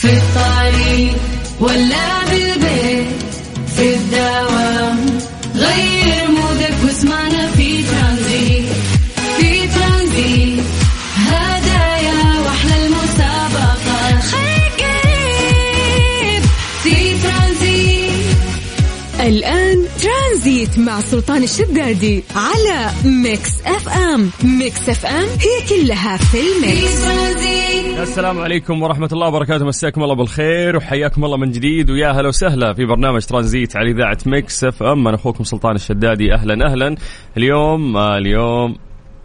في الطريق ولا بالبيت. مع سلطان الشدادي على Mix FM. Mix FM هي كلها في ال Mix. السلام عليكم ورحمة الله وبركاته. مساكم الله بالخير وحياكم الله من جديد. ويا هلا وسهلا في برنامج ترانزيت على إذاعة Mix FM. أنا أخوكم سلطان الشدادي. أهلا أهلا. اليوم آه، اليوم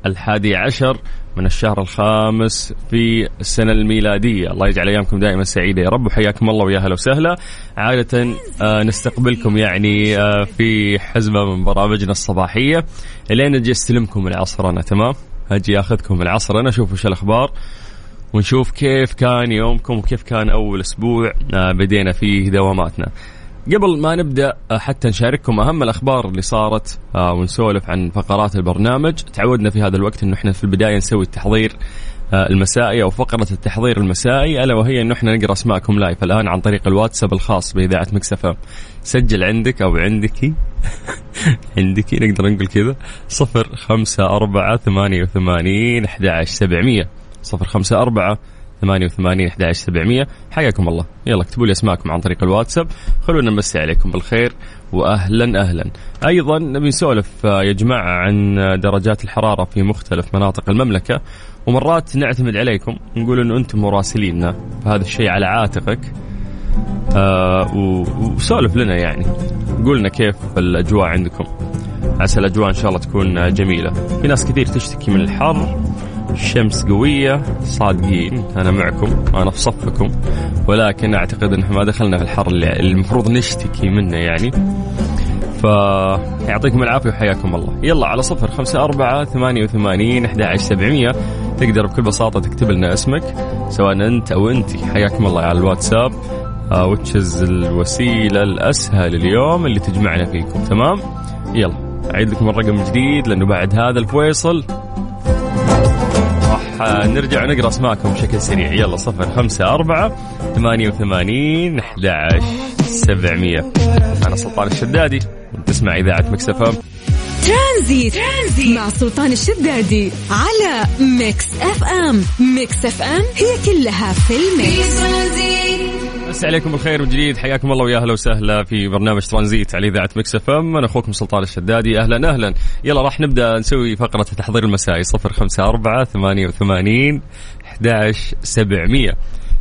الحادي عشر من الشهر الخامس في السنة الميلادية. الله يجعل أيامكم دائما سعيدة يا رب. وحياكم الله ويا هلا وسهلا. عادة آه، نستقبلكم يعني آه، في حزمة من برامجنا الصباحية. لين أجي أستلمكم العصر أنا تمام؟ أجي أخذكم العصر أنا أشوف وش الأخبار ونشوف كيف كان يومكم وكيف كان أول أسبوع آه، بدينا فيه دواماتنا. قبل ما نبدأ آه، حتى نشارككم أهم الأخبار اللي صارت آه، ونسولف عن فقرات البرنامج. تعودنا في هذا الوقت انه إحنا في البداية نسوي التحضير آه، المسائي أو فقرة التحضير المسائي ألا وهي انه إحنا نقرأ أسماءكم لايف الآن عن طريق الواتساب الخاص بإذاعة مكسفه سجل عندك أو عندك عندك نقدر نقول كذا صفر خمسة أربعة ثمانية وثمانين أحد عشر سبعمية. صفر خمسة أربعة ثمانية وثمانين أحد عشر سبعمية. حياكم الله. يلا اكتبوا لي اسماءكم عن طريق الواتساب. خلونا نمسي عليكم بالخير واهلا أهلا. أيضا نبي نسولف آه، يا جماعة عن آه، درجات الحرارة في مختلف مناطق المملكة. ومرات نعتمد عليكم نقول إنه أنتم مراسليننا. فهذا الشيء على عاتقك. آه وسولف لنا يعني. قول لنا كيف الأجواء عندكم. عسى الأجواء إن شاء الله تكون آه، جميلة. في ناس كثير تشتكي من الحر. الشمس قوية صادقين. أنا معكم أنا في صفكم. ولكن أعتقد أن ما دخلنا في الحر اللي المفروض نشتكي منه يعني. فيعطيكم العافية وحياكم الله. يلا على صفر خمسة أربعة ثمانية وثمانين أحد عشر سبعمية. تقدر بكل بساطة تكتب لنا اسمك سواء أنت أو أنت. حياكم الله على الواتساب آه which is الوسيلة الأسهل اليوم اللي تجمعنا فيكم. تمام؟ يلا أعيد لكم الرقم الجديد لأنه بعد هذا الفاصل راح نرجع ونقرأ أسماءكم بشكل سريع. يلا صفر خمسة أربعة ثمانية وثمانين أحد سبعمية. أنا سلطان الشدادي تسمع إذاعة Mix FM ترانزيت, ترانزيت مع سلطان الشدادي على Mix FM. Mix FM هي كلها في ال Mix ترانزيت مسي عليكم بالخير من جديد. حياكم الله ويا أهلا وسهلا في برنامج ترانزيت على إذاعة Mix FM. أنا أخوكم سلطان الشدادي. أهلا أهلا. يلا راح نبدأ نسوي فقرة تحضير المسائي. 054 88 11 700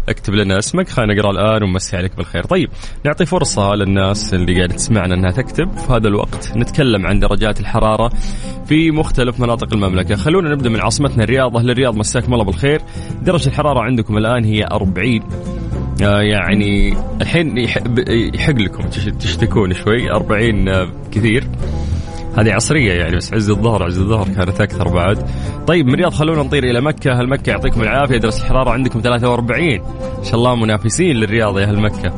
اكتب لنا اسمك خلينا نقرأ الآن ونمسي عليك بالخير. طيب نعطي فرصة للناس اللي قاعدة تسمعنا إنها تكتب. في هذا الوقت نتكلم عن درجات الحرارة في مختلف مناطق المملكة. خلونا نبدأ من عاصمتنا الرياض. أهل الرياض مساكم الله بالخير. درجة الحرارة عندكم الآن هي 40 آه، يعني الحين يحق لكم تش- تشتكون شوي 40 آه، كثير. هذه عصرية يعني بس عز الظهر عز الظهر كانت أكثر بعد. طيب من الرياض خلونا نطير إلى مكة. أهل مكة يعطيكم العافية. درجة الحرارة عندكم 43 إن شاء الله منافسين للرياض يا أهل مكة.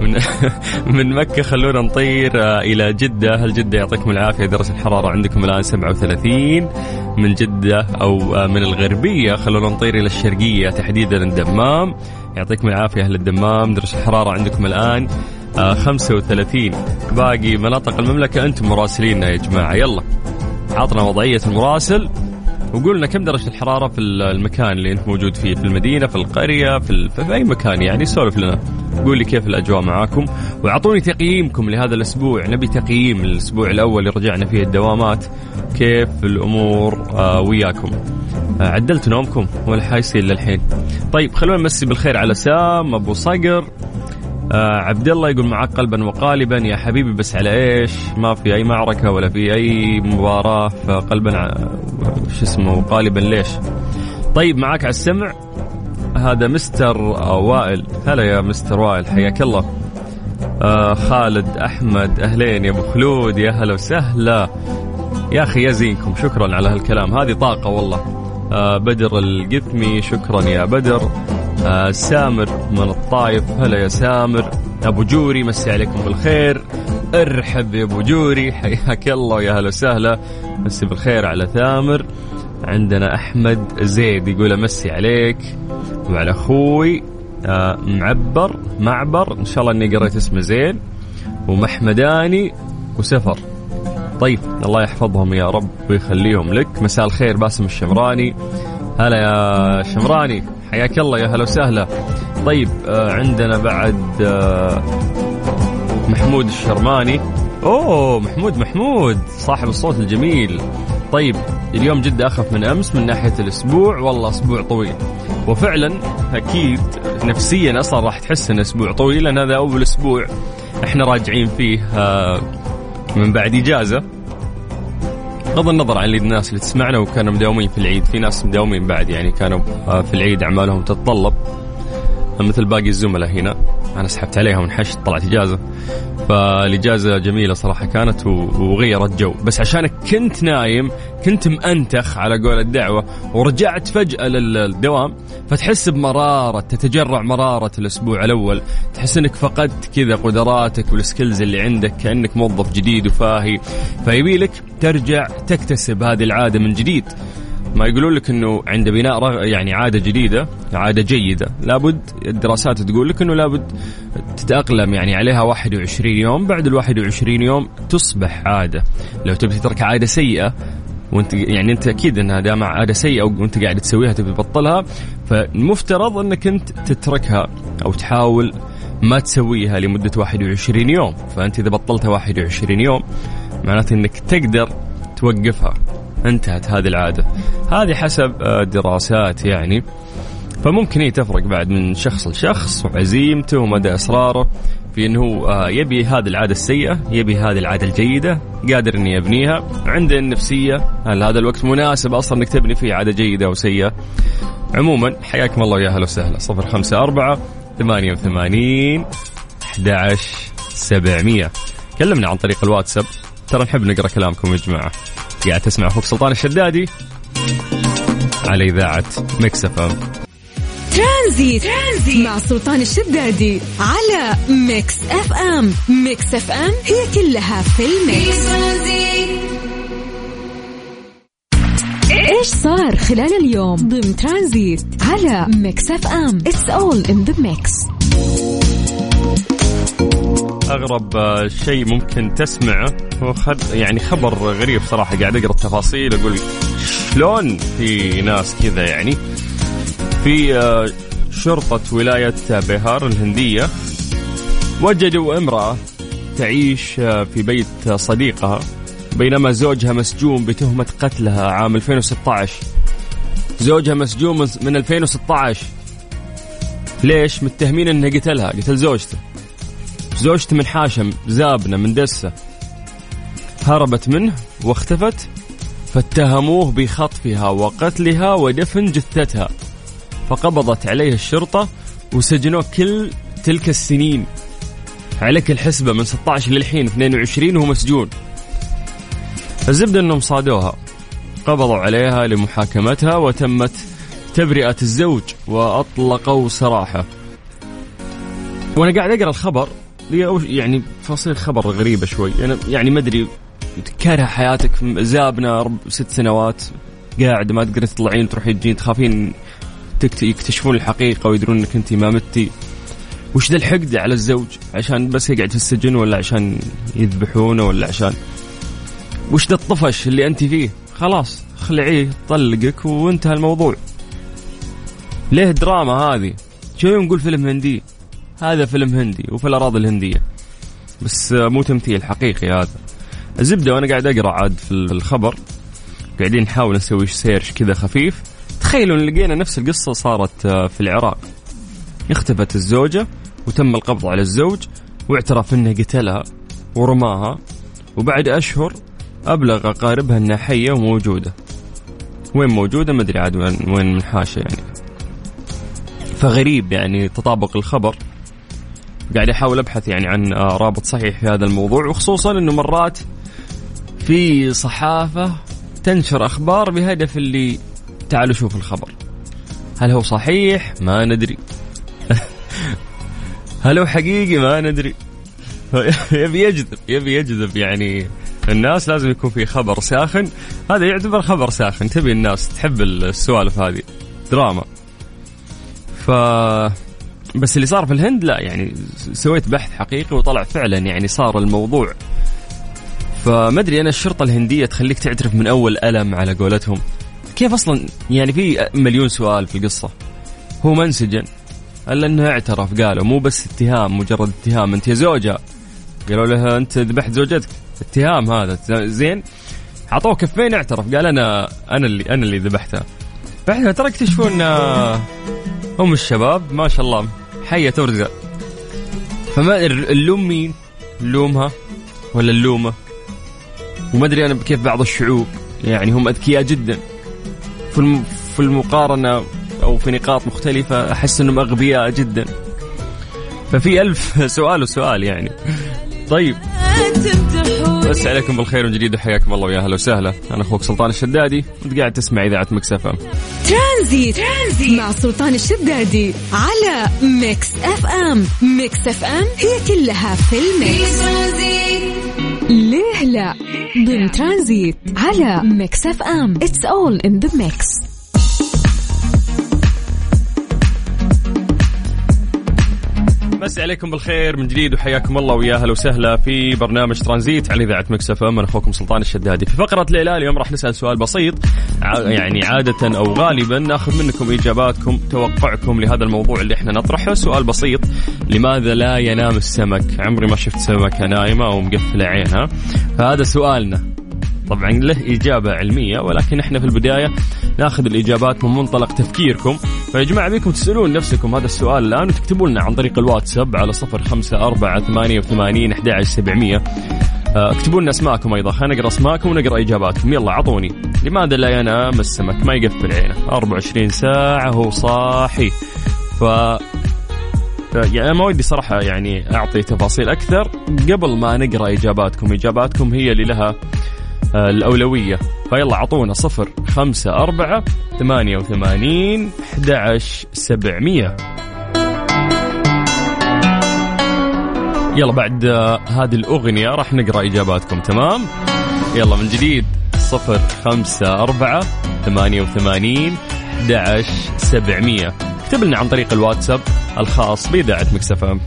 من من مكة خلونا نطير آه، إلى جدة. أهل جدة يعطيكم العافية. درجة الحرارة عندكم الآن 37 من جدة أو آه، من الغربية خلونا نطير إلى الشرقية تحديدا الدمام. يعطيكم العافية أهل الدمام. درجة الحرارة عندكم الآن. آه، 35 باقي مناطق المملكة أنتم مراسليننا يا جماعة. يلا عطنا وضعية المراسل وقولنا كم درجة الحرارة في المكان اللي أنت موجود فيه في المدينة في القرية في, ال... في أي مكان يعني. سولف لنا. قول لي كيف الأجواء معاكم. وأعطوني تقييمكم لهذا الأسبوع. نبي تقييم الأسبوع الأول اللي رجعنا فيه الدوامات. كيف الأمور آه وياكم. آه عدلت نومكم؟ ولا حايسين للحين؟ طيب خلونا نمسي بالخير على سام أبو صقر. آه عبد الله يقول معك قلبا وقالبا يا حبيبي بس على إيش؟ ما في أي معركة ولا في أي مباراة. فقلبا شو اسمه قالبا ليش؟ طيب معك على السمع. هذا مستر وائل. هلا يا مستر وائل حياك الله. آه خالد أحمد أهلين يا أبو خلود يا هلا وسهلا. يا أخي يا زينكم شكرا على هالكلام. هذه طاقة والله. آه بدر القثمي شكرا يا بدر. آه سامر من الطايف هلا يا سامر. أبو جوري مسي عليكم بالخير. ارحب يا أبو جوري. حياك الله يا هلا وسهلا. مسي بالخير على ثامر. عندنا أحمد زيد يقول امسي عليك. وعلى أخوي آه معبر معبر. إن شاء الله إني قريت اسمه زين. ومحمداني وسفر. طيب الله يحفظهم يا رب ويخليهم لك. مساء الخير باسم الشمراني. هلا يا شمراني. حياك الله يا هلا وسهلا. طيب آه عندنا بعد آه محمود الشرماني. أوه محمود محمود صاحب الصوت الجميل. طيب اليوم جدا أخف من أمس من ناحية الأسبوع. والله أسبوع طويل. وفعلا أكيد نفسيا أصلا راح تحس انه أسبوع طويل لأن هذا أول أسبوع إحنا راجعين فيه آه، من بعد إجازة. بغض النظر عن الناس اللي تسمعنا وكانوا مداومين في العيد في ناس مداومين بعد يعني كانوا آه، في العيد أعمالهم تتطلب مثل باقي الزملاء هنا. أنا سحبت عليهم ونحشت طلعت إجازة. فالإجازة جميلة صراحة كانت وغيرت جو. بس عشانك كنت نايم كنت مأنتخ على قول الدعوة ورجعت فجأة للدوام فتحس بمرارة تتجرع مرارة الأسبوع الأول. تحس إنك فقدت كذا قدراتك والسكيلز اللي عندك كأنك موظف جديد وفاهي. فيبي لك ترجع تكتسب هذه العادة من جديد. ما يقولون لك إنه عند بناء يعني عادة جديدة عادة جيدة. لابد الدراسات تقول لك إنه لابد تتأقلم يعني عليها 21 يوم بعد ال 21 يوم تصبح عادة. لو تبي تترك عادة سيئة وانت يعني انت أكيد إنها دام عادة سيئة وانت قاعد تسويها تبي تبطلها فالمفترض إنك انت تتركها أو تحاول ما تسويها لمدة 21 يوم. فأنت إذا بطلتها 21 يوم معناته إنك تقدر توقفها. انتهت هذه العادة. هذه حسب آه، دراسات يعني. فممكن هي تفرق بعد من شخص لشخص وعزيمته ومدى إصراره في إنه آه، يبي هذه العادة السيئة يبي هذه العادة الجيدة قادر اني يبنيها. عنده النفسية هل هذا الوقت مناسب أصلا إنك تبني فيه عادة جيدة أو سيئه عموما حياكم الله ويا أهلا وسهلا. صفر خمسة أربعة ثمانية وثمانين أحد عشر سبعمية. كلمنا عن طريق الواتساب. ترى نحب نقرأ كلامكم يا جماعة. قاعد تسمع أخوك سلطان الشدادي على إذاعة Mix FM. ترانزيت. ترانزيت مع سلطان الشدادي على Mix FM. Mix FM هي كلها في ال Mix. إيش صار خلال اليوم ضمن ترانزيت على Mix FM؟ It's all in the mix أغرب شيء ممكن تسمعه هو يعني خبر غريب صراحة قاعد أقرأ التفاصيل أقول شلون في ناس كذا يعني. في آه، شرطة ولاية بيهار الهندية وجدوا امرأة تعيش آه، في بيت صديقها بينما زوجها مسجون بتهمة قتلها عام 2016 زوجها مسجون من 2016 ليش؟ متهمين انه قتلها قتل زوجته. زوجته من حاشم زابنة من دسة. هربت منه واختفت فاتهموه بخطفها وقتلها ودفن جثتها. فقبضت عليه الشرطة وسجنوه كل تلك السنين. عليك الحسبة من 16 للحين 22 وهو مسجون. الزبدة انهم صادوها. قبضوا عليها لمحاكمتها وتمت تبرئة الزوج وأطلقوا سراحه. وأنا قاعد أقرأ الخبر يعني تفاصيل خبر غريبة شوي. أنا يعني ما أدري كاره حياتك زابنة ست سنوات قاعدة ما تقدر تطلعين تروحين تجين تخافين يكتشفون الحقيقة ويدرون إنك انت ما متي. وش ذا الحقد على الزوج؟ عشان بس يقعد في السجن ولا عشان يذبحونه ولا عشان وش ذا الطفش اللي انت فيه؟ خلاص خلعيه طلقك وانتهى الموضوع. ليه دراما هذه؟ شو نقول فيلم هندي؟ هذا فيلم هندي وفي الأراضي الهندية. بس مو تمثيل حقيقي هذا. الزبدة وأنا قاعد أقرأ عاد في الخبر. قاعدين نحاول نسوي سيرش كذا خفيف. تخيلوا إن لقينا نفس القصة صارت آه، في العراق. اختفت الزوجة وتم القبض على الزوج واعترف إنه قتلها ورماها. وبعد أشهر أبلغ أقاربها إنها حية وموجودة. وين موجودة؟ ما أدري عاد وين وين من حاشة يعني. فغريب يعني تطابق الخبر. قاعد أحاول أبحث يعني عن آه، رابط صحيح في هذا الموضوع وخصوصا إنه مرات في صحافة تنشر أخبار بهدف اللي تعالوا شوفوا الخبر. هل هو صحيح؟ ما ندري. هل هو حقيقي؟ ما ندري. يبي يجذب يبي يجذب يعني الناس لازم يكون في خبر ساخن. هذا يعتبر خبر ساخن تبي الناس تحب السوالف هذه. دراما. ف بس اللي صار في الهند لا يعني سويت بحث حقيقي وطلع فعلا يعني صار الموضوع. فما أدري أنا الشرطة الهندية تخليك تعترف من أول ألم على قولتهم. كيف أصلا؟ يعني في مليون سؤال في القصة. هو ما انسجن إلا أنه اعترف قالوا مو بس اتهام مجرد اتهام. أنت يا زوجة؟ قالوا لها أنت ذبحت زوجتك. اتهام هذا. زين؟ أعطوه كفين اعترف. قال أنا أنا اللي أنا اللي ذبحتها بعدها ترى اكتشفوا ان ام الشباب ما شاء الله. حيه ترزق فما اللوم مين؟ اللومها ولا اللومة؟ وما أدري أنا كيف بعض الشعوب يعني هم أذكياء جدا في في المقارنة أو في نقاط مختلفة أحس أنهم أغبياء جدا ففي ألف سؤال وسؤال يعني طيب مسي عليكم بالخير من جديد وحياكم الله ويا أهلا وسهلا. أنا أخوك سلطان الشدادي وانت قاعد تسمع إذاعة Mix FM. ترانزيت. ترانزيت. مع سلطان الشدادي على Mix FM. Mix FM هي كلها في ال Mix ليه لا؟ ضمن ترانزيت على Mix FM. It's all in the mix مسي عليكم بالخير من جديد وحياكم الله ويا أهلا وسهلا في برنامج ترانزيت على إذاعة Mix FM. أنا أخوكم سلطان الشدادي. في فقرة ليه لا اليوم راح نسأل سؤال بسيط يعني عادة أو غالبا نأخذ منكم إجاباتكم توقعكم لهذا الموضوع اللي إحنا نطرحه. سؤال بسيط لماذا لا ينام السمك؟ عمري ما شفت سمكة نايمة أو مقفلة عينها. فهذا سؤالنا. طبعا له إجابة علمية ولكن إحنا في البداية ناخذ الإجابات من منطلق تفكيركم. فيا جماعة بيكم تسألون نفسكم هذا السؤال الآن وتكتبوا لنا عن طريق الواتساب على صفر خمسة أربعة ثمانية وثمانين أحد سبعمية. آه، اكتبوا لنا اسماءكم أيضا. خلينا نقرأ اسماءكم ونقرأ إجاباتكم. يلا اعطوني لماذا لا ينام السمك؟ ما يقفل عينه 24 ساعة هو صاحي. ف يعني ما ودي صراحة يعني أعطي تفاصيل أكثر. قبل ما نقرأ إجاباتكم إجاباتكم هي اللي لها آه، الأولوية. فيلا أعطونا صفر خمسة أربعة ثمانية وثمانين أحد سبعمية. يلا بعد آه، هذه الأغنية راح نقرأ إجاباتكم تمام؟ يلا من جديد. صفر خمسة أربعة ثمانية وثمانين أحد سبعمية. اكتب لنا عن طريق الواتساب الخاص بإذاعة Mix FM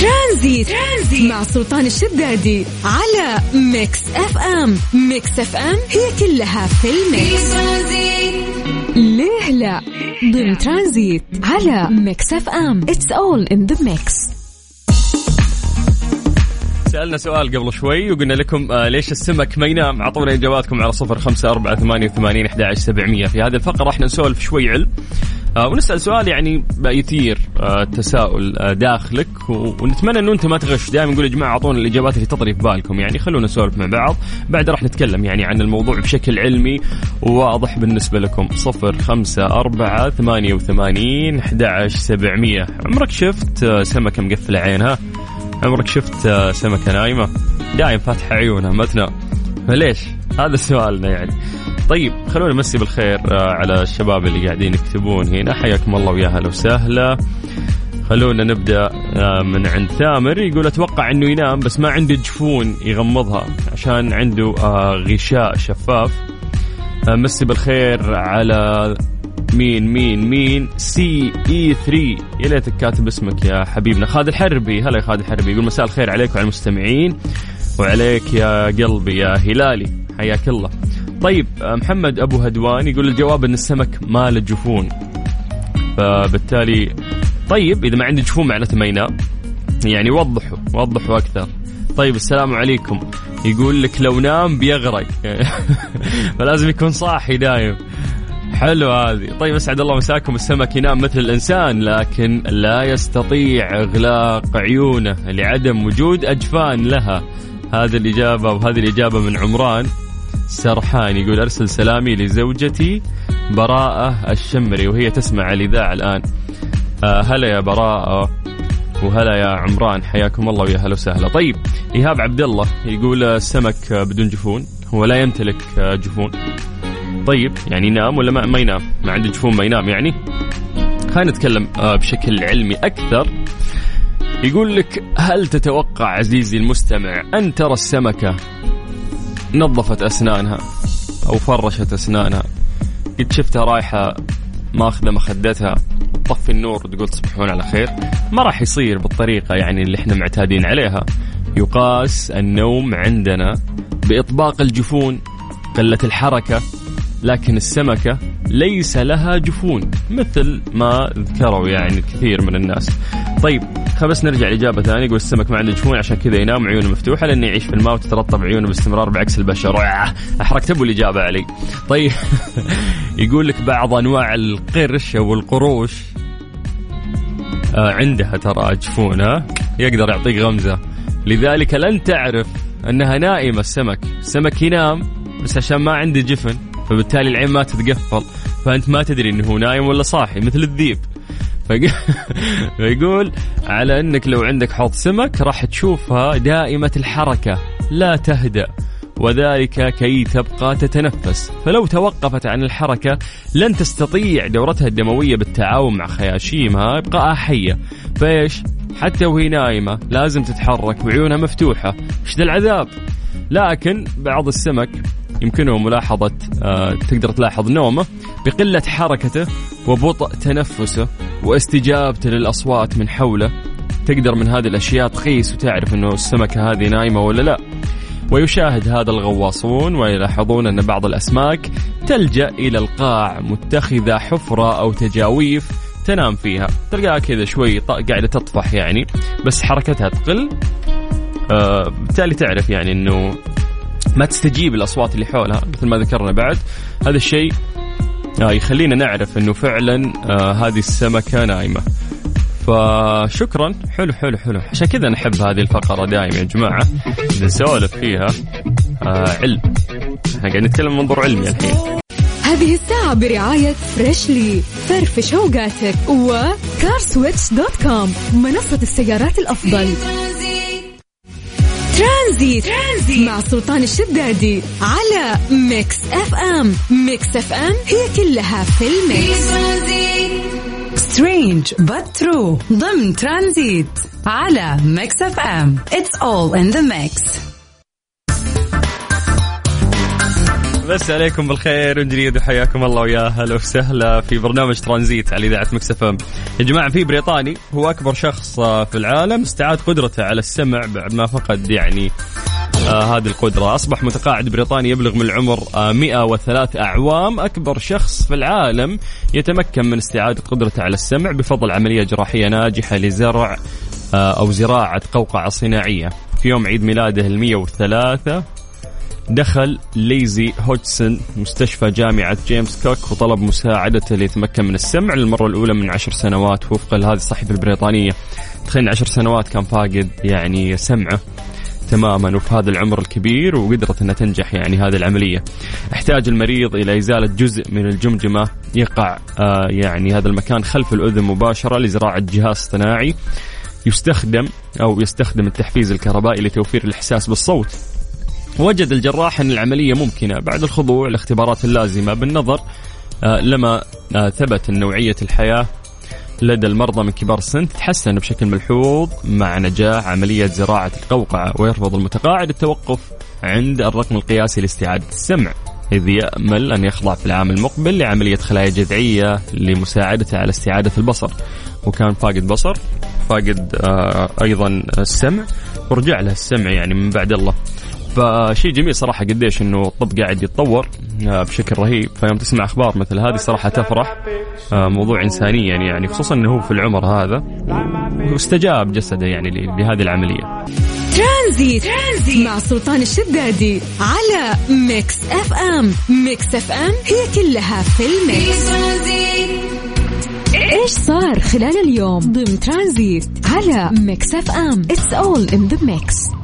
ترانزيت. ترانزيت مع سلطان الشدادي على Mix FM. Mix FM هي كلها في ال Mix. ليه لا؟ ضمن ترانزيت على Mix FM. It's all in the mix سألنا سؤال قبل شوي وقلنا لكم آه ليش السمك ما ينام أعطونا إجاباتكم على صفر خمسة أربعة ثمانية وثمانين في هذه الفقرة راح نسولف شوي علم. ونسأل سؤال يعني يثير آه تساؤل آه داخلك ونتمنى إنه أنت ما تغش. دائما نقول يا جماعة أعطونا الإجابات اللي تطري في بالكم. يعني خلونا نسولف مع بعض. بعد راح نتكلم يعني عن الموضوع بشكل علمي وواضح بالنسبة لكم. صفر خمسة أربعة ثمانية وثمانين أحد سبعمية. عمرك شفت آه، سمكة مقفلة عينها؟ عمرك شفت آه، سمكة نايمة؟ دايم فاتحة عيونها ما تنام فليش؟ هذا سؤالنا يعني. طيب خلونا نمسي بالخير آه، على الشباب اللي قاعدين يكتبون هنا. حياكم الله ويا أهلا وسهلا. خلونا نبدأ آه، من عند ثامر. يقول أتوقع إنه ينام بس ما عنده جفون يغمضها عشان عنده آه، غشاء شفاف. مسي بالخير على مين مين مين؟ سي إي 3 يا ليتك كاتب اسمك يا حبيبنا. خالد الحربي. هلا يا خالد الحربي. يقول مساء الخير عليك وعلى المستمعين وعليك يا قلبي يا هلالي. حياك الله. طيب محمد أبو هدوان يقول الجواب أن السمك ما له جفون. فبالتالي طيب إذا ما عنده جفون معناته ما ينام. يعني وضحوا وضحوا أكثر. طيب السلام عليكم. يقول لك لو نام بيغرق. فلازم يكون صاحي دايم. حلو هذه. طيب أسعد الله مساكم. السمك ينام مثل الإنسان لكن لا يستطيع إغلاق عيونه لعدم وجود أجفان لها. هذه الإجابة وهذه الإجابة من عمران. سرحان يقول أرسل سلامي لزوجتي براءة الشمري وهي تسمع الإذاعة الآن. آه هلا يا براءة وهلا يا عمران حياكم الله ويا هلا وسهلا. طيب إيهاب عبد الله يقول السمك بدون جفون هو لا يمتلك جفون. طيب يعني ينام ولا ما, ما ينام؟ ما عنده جفون ما ينام يعني. خلينا نتكلم آه، بشكل علمي أكثر. يقول لك هل تتوقع عزيزي المستمع أن ترى السمكة نظفت أسنانها أو فرشت أسنانها. قد شفتها رايحة ماخذة مخدتها تطفي النور وتقول تصبحون على خير. ما راح يصير بالطريقة يعني اللي إحنا معتادين عليها. يقاس النوم عندنا بإطباق الجفون. قلة الحركة لكن السمكة ليس لها جفون مثل ما ذكروا يعني كثير من الناس. طيب خلينا نرجع لإجابة ثانية يقول السمك ما عنده جفون عشان كذا ينام عيونه مفتوحة لأنه يعيش في الماء وتترطب عيونه باستمرار بعكس البشر. أحرقت أبو الإجابة علي. طيب يقول لك بعض أنواع القرش أو القروش. آه عندها ترى جفون يقدر يعطيك غمزة. لذلك لن تعرف أنها نائمة السمك. السمك ينام بس عشان ما عنده جفن فبالتالي العين ما تتقفل. فأنت ما تدري إنه هو نايم ولا صاحي مثل الذيب. فيقول على إنك لو عندك حوض سمك راح تشوفها دائمة الحركة لا تهدأ وذلك كي تبقى تتنفس. فلو توقفت عن الحركة لن تستطيع دورتها الدموية بالتعاون مع خياشيمها إبقاءها حية فإيش؟ حتى وهي نايمة لازم تتحرك وعيونها مفتوحة. إيش ذا العذاب؟ لكن بعض السمك يمكنه ملاحظة آه تقدر تلاحظ نومه بقلة حركته وبطء تنفسه واستجابته للأصوات من حوله. تقدر من هذه الأشياء تقيس وتعرف أنه السمكة هذه نايمة ولا لا. ويشاهد هذا الغواصون ويلاحظون أن بعض الأسماك تلجأ إلى القاع متخذة حفرة أو تجاويف تنام فيها. تلقاها كذا شوي قاعدة تطفح يعني بس حركتها تقل. آه بالتالي تعرف يعني أنه ما تستجيب الأصوات اللي حولها مثل ما ذكرنا بعد. هذا الشيء آه يخلينا نعرف إنه فعلا آه هذه السمكة نايمة. فشكرا. حلو حلو حلو. عشان كذا نحب هذه الفقرة دائما يا جماعة. نسولف فيها آه علم. إحنا قاعدين نتكلم من منظور علمي الحين. هذه الساعة برعاية Freshly فرفش اوقاتك و CarSwitch dot com منصة السيارات الأفضل. ترانزيت. ترانزيت. مع سلطان الشدادي على Mix FM. Mix FM هي كلها في ال Mix. Strange but true ضمن ترانزيت على Mix FM. It's all in the mix مسي عليكم بالخير من جديد وحياكم الله ويا هلا وسهلا في برنامج ترانزيت على إذاعة Mix FM. يا جماعة في بريطاني هو أكبر شخص في العالم استعاد قدرته على السمع بعد ما فقد يعني آه هذه القدرة. أصبح متقاعد بريطاني يبلغ من العمر آه 103 أعوام. أكبر شخص في العالم يتمكن من استعادة قدرته على السمع بفضل عملية جراحية ناجحة لزرع آه أو زراعة قوقعة صناعية. في يوم عيد ميلاده ال 103 دخل ليزي هودسون مستشفى جامعة جيمس كوك وطلب مساعدته ليتمكن من السمع للمرة الأولى من عشر سنوات وفقا لهذه الصحيفة البريطانية تخيل عشر سنوات كان فاقد يعني سمعه تماما وفي هذا العمر الكبير وقدرت إنها تنجح يعني هذه العملية. احتاج المريض إلى إزالة جزء من الجمجمة يقع آه يعني هذا المكان خلف الأذن مباشرة لزراعة جهاز اصطناعي يستخدم أو يستخدم التحفيز الكهربائي لتوفير الإحساس بالصوت. وجد الجراح أن العملية ممكنة بعد الخضوع لاختبارات اللازمة. بالنظر آه، لما آه، ثبت أن نوعية الحياة لدى المرضى من كبار السن تتحسن بشكل ملحوظ مع نجاح عملية زراعة القوقعة ويرفض المتقاعد التوقف عند الرقم القياسي لاستعادة السمع. إذ يأمل أن يخضع في العام المقبل لعملية خلايا جذعية لمساعدته على استعادة البصر. وكان فاقد بصر فاقد آه، أيضا السمع. ورجع له السمع يعني من بعد الله. فشيء جميل صراحة قديش إنه الطب قاعد يتطور آه، بشكل رهيب. فيوم تسمع أخبار مثل هذه صراحة تفرح آه، موضوع انسانيا يعني خصوصا إنه هو في العمر هذا واستجاب جسده يعني لهذه العملية. Tranzit. Tranzit مع سلطان الشدادي على Mix FM. Mix FM هي كلها في ال mix. إيش صار خلال اليوم؟ ضمن ترانزيت على Mix FM. it's all in the mix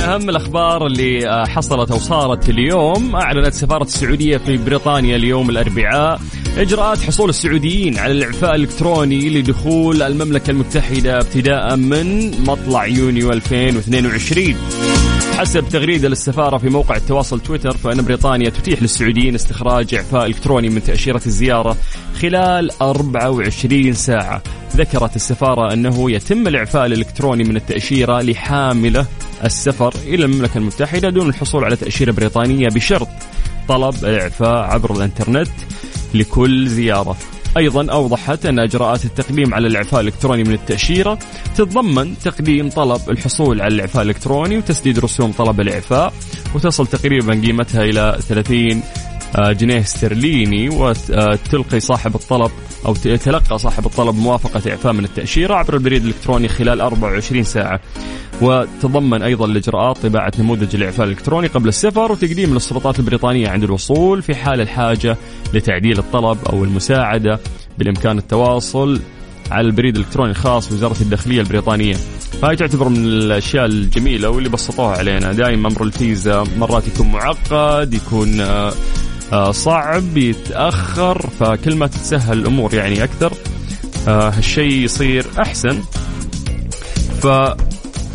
أهم الأخبار اللي آه، حصلت أو صارت اليوم. أعلنت سفارة السعودية في بريطانيا اليوم الأربعاء إجراءات حصول السعوديين على الإعفاء الإلكتروني لدخول المملكة المتحدة ابتداء من مطلع يونيو 2022 حسب تغريدة للسفارة في موقع التواصل تويتر فإن بريطانيا تتيح للسعوديين استخراج إعفاء إلكتروني من تأشيرة الزيارة خلال 24 ساعة. ذكرت السفارة أنه يتم الإعفاء الإلكتروني من التأشيرة لحاملة السفر إلى المملكة المتحدة دون الحصول على تأشيرة بريطانية بشرط طلب الإعفاء عبر الإنترنت. لكل زيارة. أيضا أوضحت أن إجراءات التقديم على الإعفاء الإلكتروني من التأشيرة تتضمن تقديم طلب الحصول على الإعفاء الإلكتروني وتسديد رسوم طلب الإعفاء وتصل تقريبا قيمتها إلى 30 آه، جنيه استرليني وتلقي صاحب الطلب أو يتلقى صاحب الطلب موافقة إعفاء من التأشيرة عبر البريد الإلكتروني خلال 24 ساعة وتضمن أيضا الإجراءات طباعة نموذج الإعفاء الإلكتروني قبل السفر وتقديم للسلطات البريطانية عند الوصول في حال الحاجة لتعديل الطلب أو المساعدة بالإمكان التواصل على البريد الإلكتروني الخاص بوزارة الداخلية البريطانية. هاي تعتبر من الأشياء الجميلة واللي بسطوها علينا، دائما أمر الفيزا مرات يكون معقد، يكون آه، آه، صعب يتأخر فكل ما تتسهل الأمور يعني أكثر آه، هالشيء يصير أحسن. ف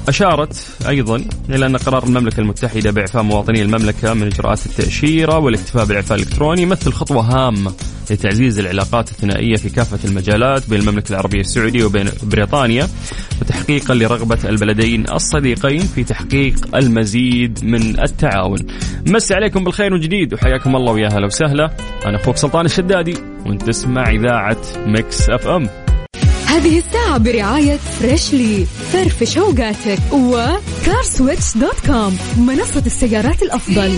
أشارت أيضا إلى أن قرار المملكة المتحدة بإعفاء مواطني المملكة من إجراءات التأشيرة والاكتفاء بالإعفاء الإلكتروني يمثل خطوة هامة لتعزيز العلاقات الثنائية في كافة المجالات بين المملكة العربية السعودية وبين بريطانيا وتحقيقا لرغبة البلدين الصديقين في تحقيق المزيد من التعاون. مسي عليكم بالخير من جديد وحياكم الله ويا هلا وسهلا. أنا أخوك سلطان الشدادي وأنت تسمع إذاعة Mix FM. هذه الساعة برعاية Freshly فرفش اوقاتك و CarSwitch dot com منصة السيارات الأفضل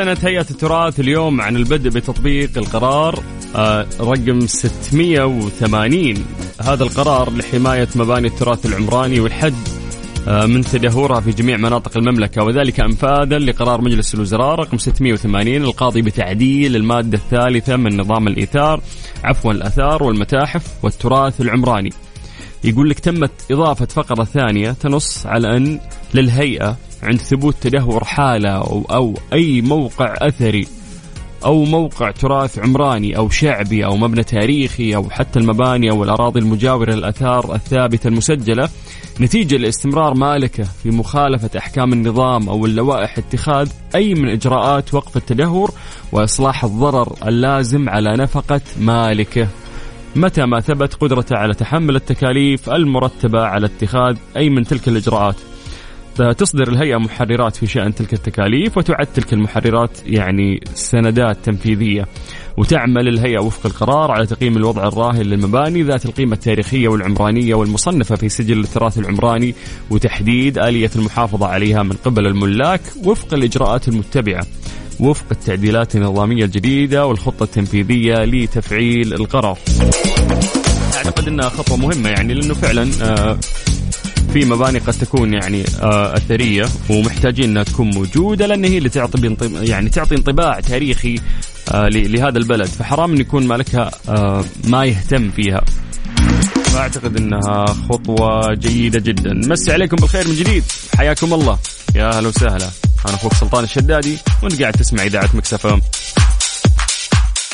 أعلنت هيئة التراث اليوم عن البدء بتطبيق القرار آه، رقم 680 هذا القرار لحماية مباني التراث العمراني والحد آه، من تدهورها في جميع مناطق المملكة وذلك أنفاذا لقرار مجلس الوزراء رقم 680 القاضي بتعديل المادة الثالثة من نظام الإيثار عفوا الأثار والمتاحف والتراث العمراني. يقول لك تمت إضافة فقرة ثانية تنص على أن للهيئة عند ثبوت تدهور حالة أو, أو أي موقع أثري أو موقع تراث عمراني أو شعبي أو مبنى تاريخي أو حتى المباني أو الأراضي المجاورة للآثار الثابتة المسجلة نتيجة لاستمرار مالكة في مخالفة أحكام النظام أو اللوائح اتخاذ أي من إجراءات وقف التدهور وإصلاح الضرر اللازم على نفقة مالكة. متى ما ثبت قدرته على تحمل التكاليف المرتبة على اتخاذ أي من تلك الإجراءات. تصدر الهيئة محررات في شأن تلك التكاليف وتعد تلك المحررات يعني سندات تنفيذية. وتعمل الهيئة وفق القرار على تقييم الوضع الراهن للمباني ذات القيمة التاريخية والعمرانية والمصنفة في سجل التراث العمراني وتحديد آلية المحافظة عليها من قبل الملاك وفق الإجراءات المتبعة وفق التعديلات النظامية الجديدة والخطة التنفيذية لتفعيل القرار. أعتقد أنها خطوة مهمة يعني لأنه فعلا آه في مباني قد تكون يعني آه أثرية ومحتاجين إنها تكون موجودة لأن هي اللي تعطي يعني تعطي انطباع تاريخي آه لهذا البلد. فحرام إن يكون مالكها آه ما يهتم فيها. فأعتقد إنها خطوة جيدة جدا. مسي عليكم بالخير من جديد. حياكم الله. يا أهلا وسهلا. أنا أخوك سلطان الشدادي وانت قاعد تسمع إذاعة مكسفه